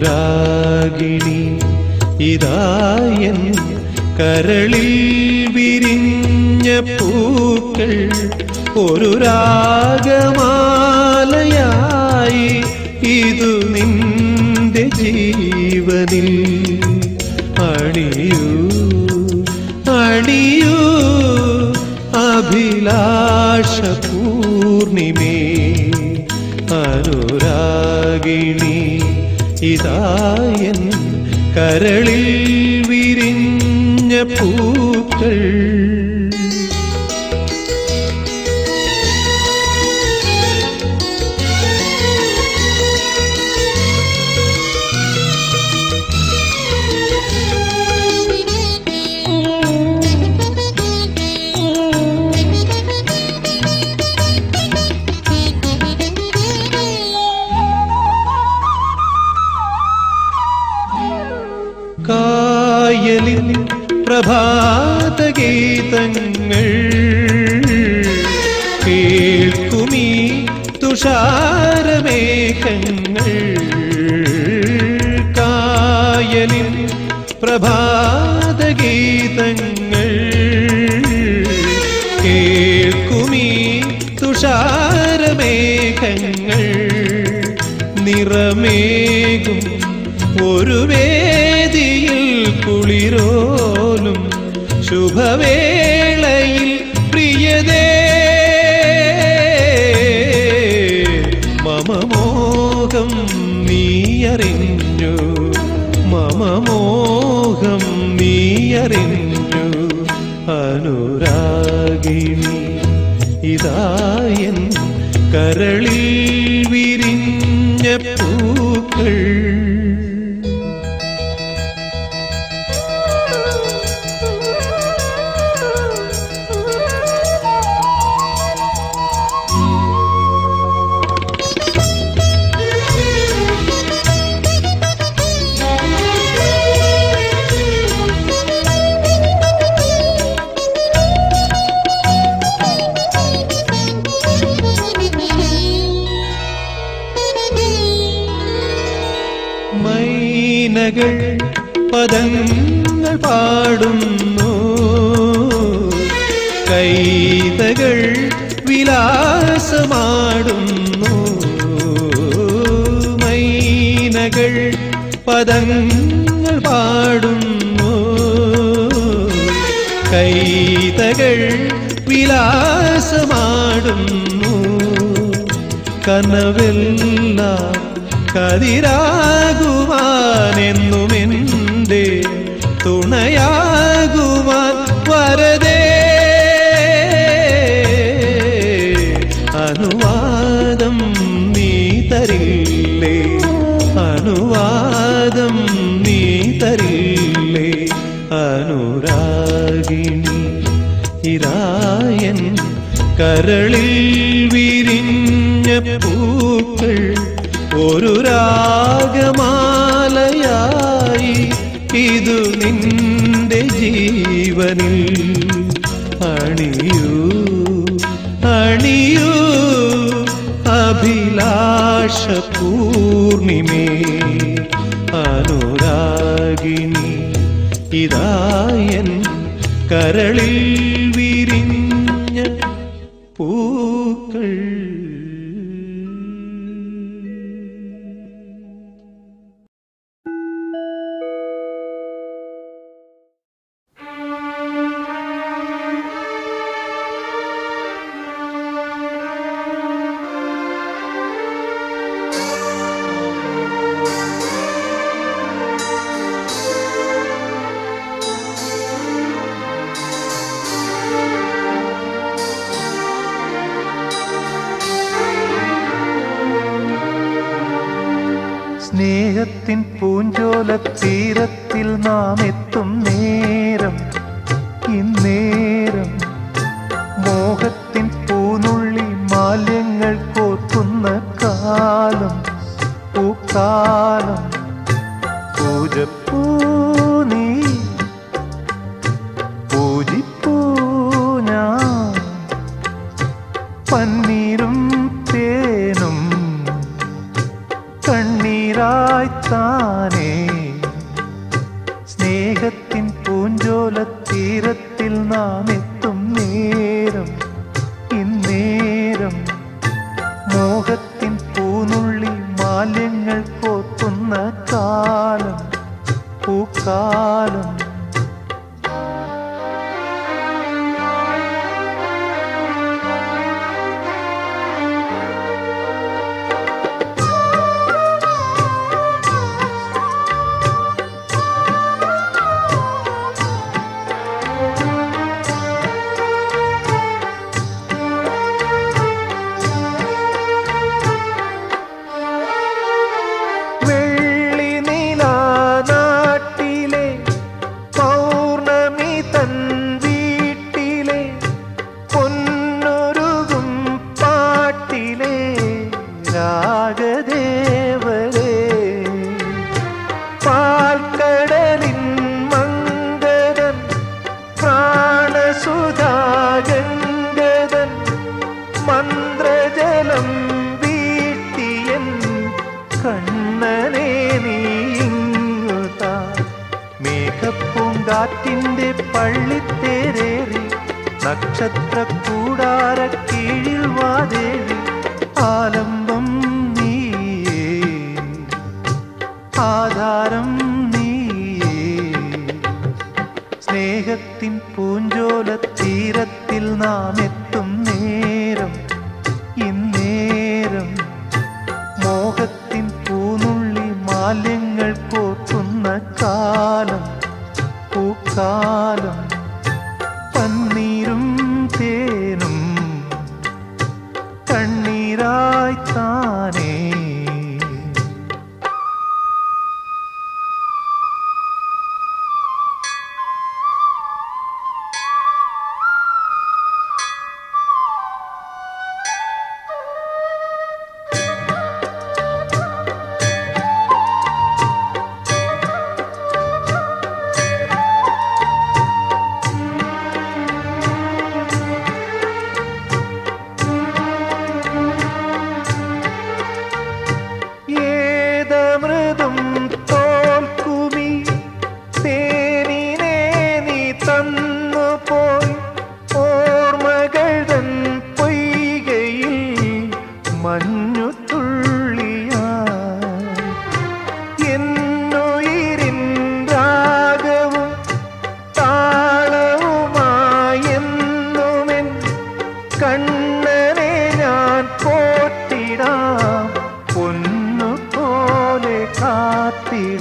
അനുരാഗിണി. ഇതായൻ കരളിൽ വിരിഞ്ഞ പൂക്കൾ. ഒരു രാഗമാലയായി ഇതു നിന്റെ ജീവനിൽ. അണിയൂ അണിയൂ അഭിലാഷ പൂർണിമേ അനുരാഗിണി ഇതായൻ കരളിൽ വിരിഞ്ഞ പൂക്കൾ. തുഷാരമേഘങ്ങൾ നിറമേകും. ഒരു വേദിയിൽ കുളിരോലും ശുഭവേളയിൽ പ്രിയതേ. മമമോഹം നീയറിഞ്ഞു. മമമോഹം നീയറിഞ്ഞു. അനുരാഗിണി ഇതായൻ കരളിൽ വിരിഞ്ഞ പൂക്കൾ വിലാസമാടുന്നു കനവെല്ലാം കതിരാകുവാനെന്നുമെന്റെ തുണയാകുവാൻ ഒരു രാഗമാലയായി ഇതു നിന്റെ ജീവനിൽ അണിയൂ അണിയൂ അഭിലാഷ പൂർണിമേ അനുരാഗിണി ഇതായൻ കരളിൽ പൂഞ്ചോല തീരത്തിൽ നാം എത്തും നേരം പൂഞ്ചോലത്തീരത്തിൽ നാം എത്തും നേരം ഇന്നേരം. മോഹത്തിൻ പൂനുള്ളി മാലിന്യങ്ങൾ കോത്തുന്ന കാലം പൂക്കാലം. താരം നീയേ. സ്നേഹത്തിൻ പൂഞ്ചോല തീരത്തിൽ നാം காத்திட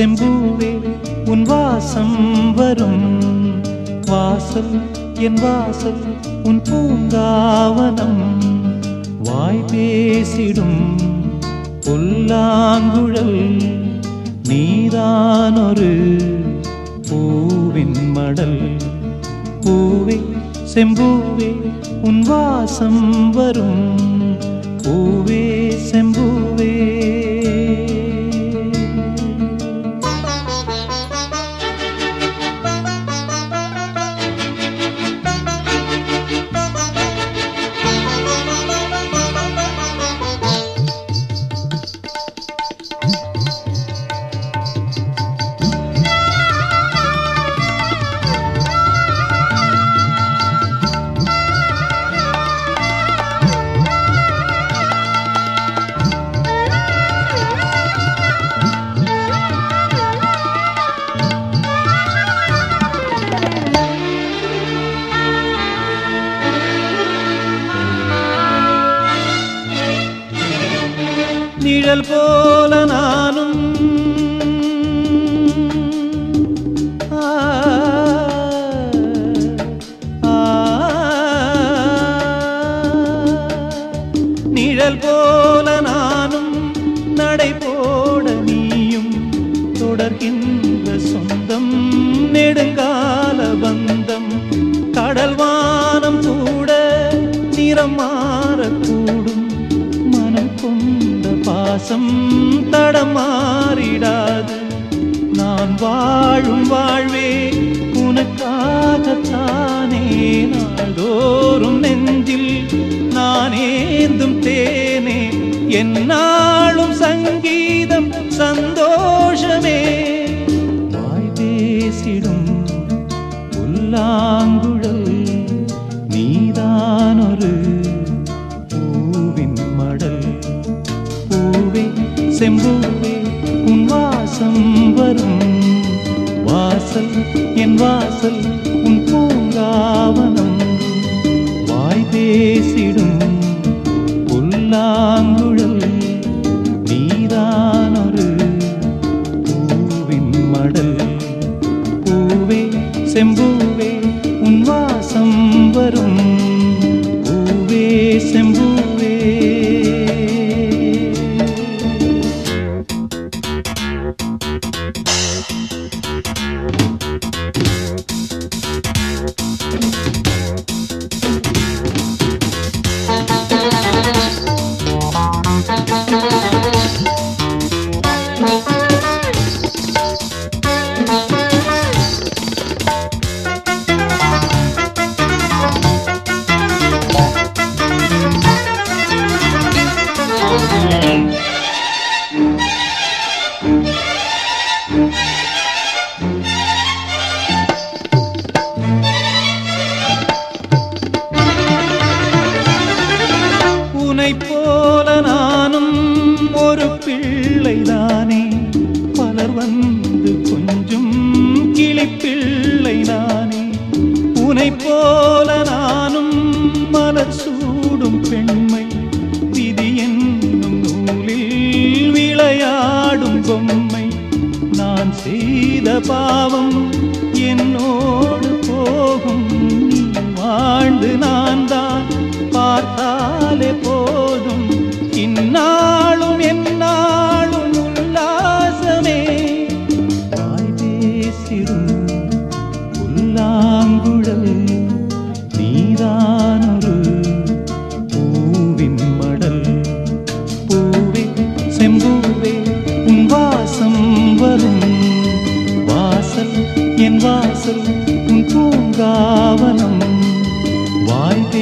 செம்பூவே உன் வாசம் வரும். வாசல் என் வாசல் உன் பூங்காவனம். வாய் பேசிடும் புல்லாங்குழல் நீதானொரு பூவின் மடல். பூவே செம்பூவே உன் வாசம் வரும். பூவே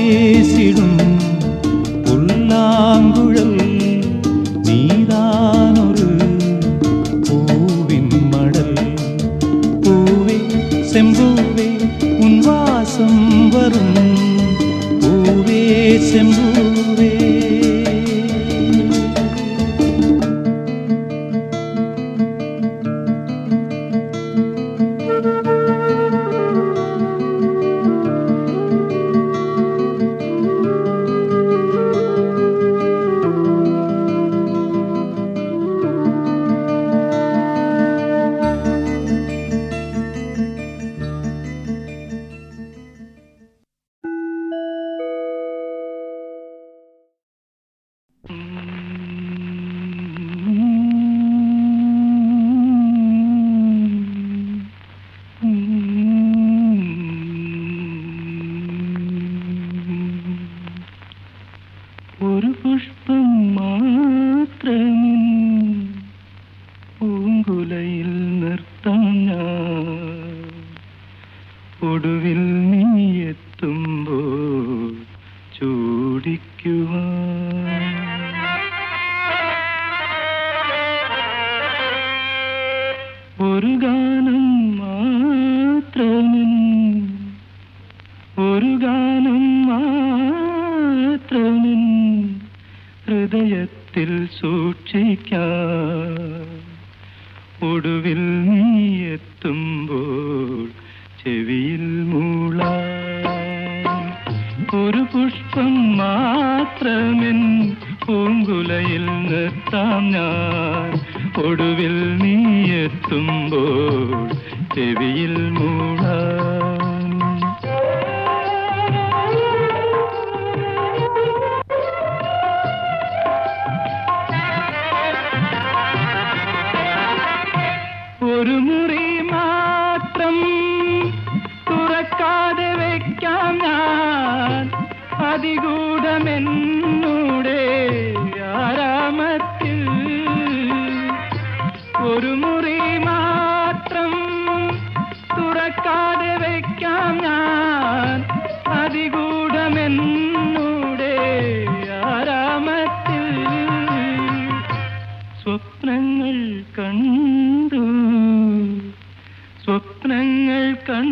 பேசிடும் ridicule.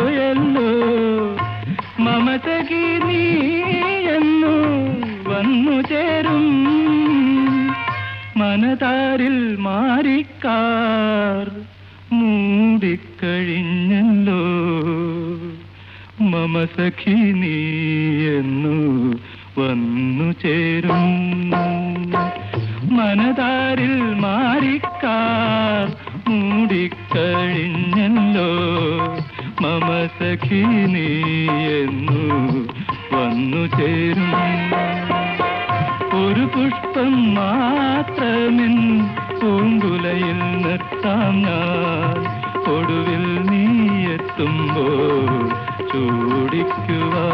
ಎಲ್ಲೋ ಮಮತಗಿ ನೀಯನ್ನು വന്നു ചേരും. മനതാരിൽ മാറിക്കാർ മൂടിക്കഴിഞ്ഞല്ലോ. മമസഖി നീയെന്നു വന്നു ചേരും. മനതാരിൽ മാറിക്കാർ മൂടിക്കഴിഞ്ഞല്ലോ. മമ സഖി നീയെന്നു വന്നു ചേരും. ഒരു പുഷ്പം മാത്രമിൻ പൂങ്കുലയിൽ നിർത്താം ഞാൻ. നീ നീയെത്തുമ്പോൾ ചൂടിക്കുവാ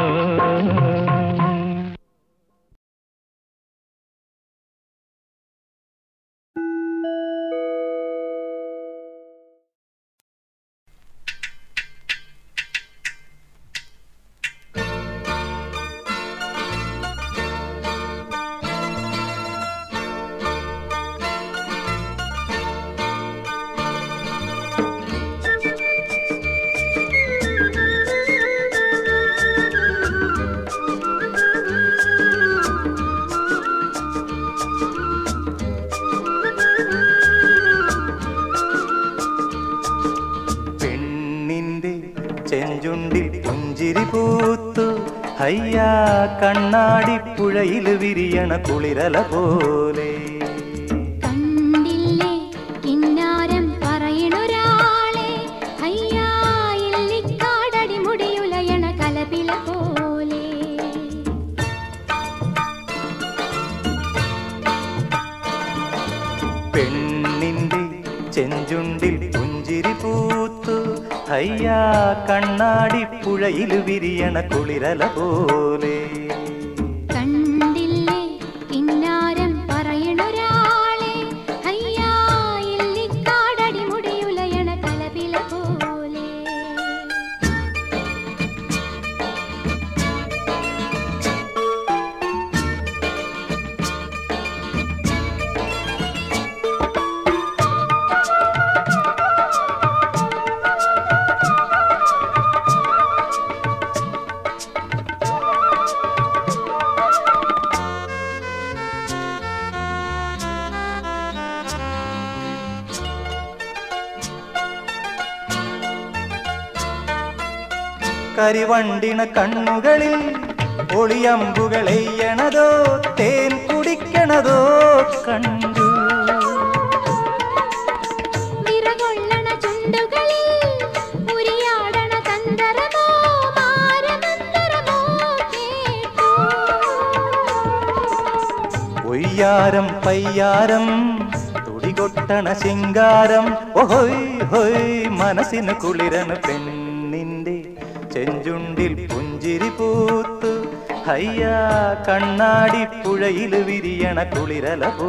ചെഞ്ചുണ്ടിൽ പുഞ്ചിരി പൂത്തു. ഹയ്യാ കണ്ണാടിപ്പുഴയിൽ വിരിയണ കുളിരല പോൽ கண்ணாடி புழையில் விரியன குளிரல போலே. തരി വണ്ടിണ കണ്ണുകളിൽ ഒളിയമ്പുകൾ എയ്യണതോ തേൻ കുടിക്കണതോ കണ്ടു. ഒയ്യാരം പയ്യാരം തുടികൊട്ടണ ശിങ്കാരം ഓഹോയ് ഹോയ് മനസ്സിന് കുളിരണ് പെൺ ചെഞ്ചുണ്ടിൽ പുഞ്ചിരി പൂത്തു ഹയ്യാ കണ്ണാടി പുഴയിൽ വിരിയണ കുളിരല പോ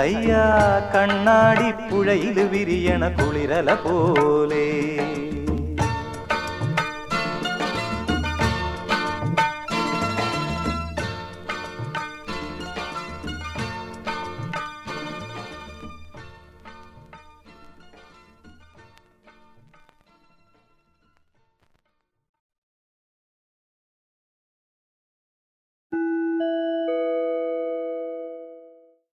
ஐயா கண்ணாடி புழையிலு விரியன குளிரல போல.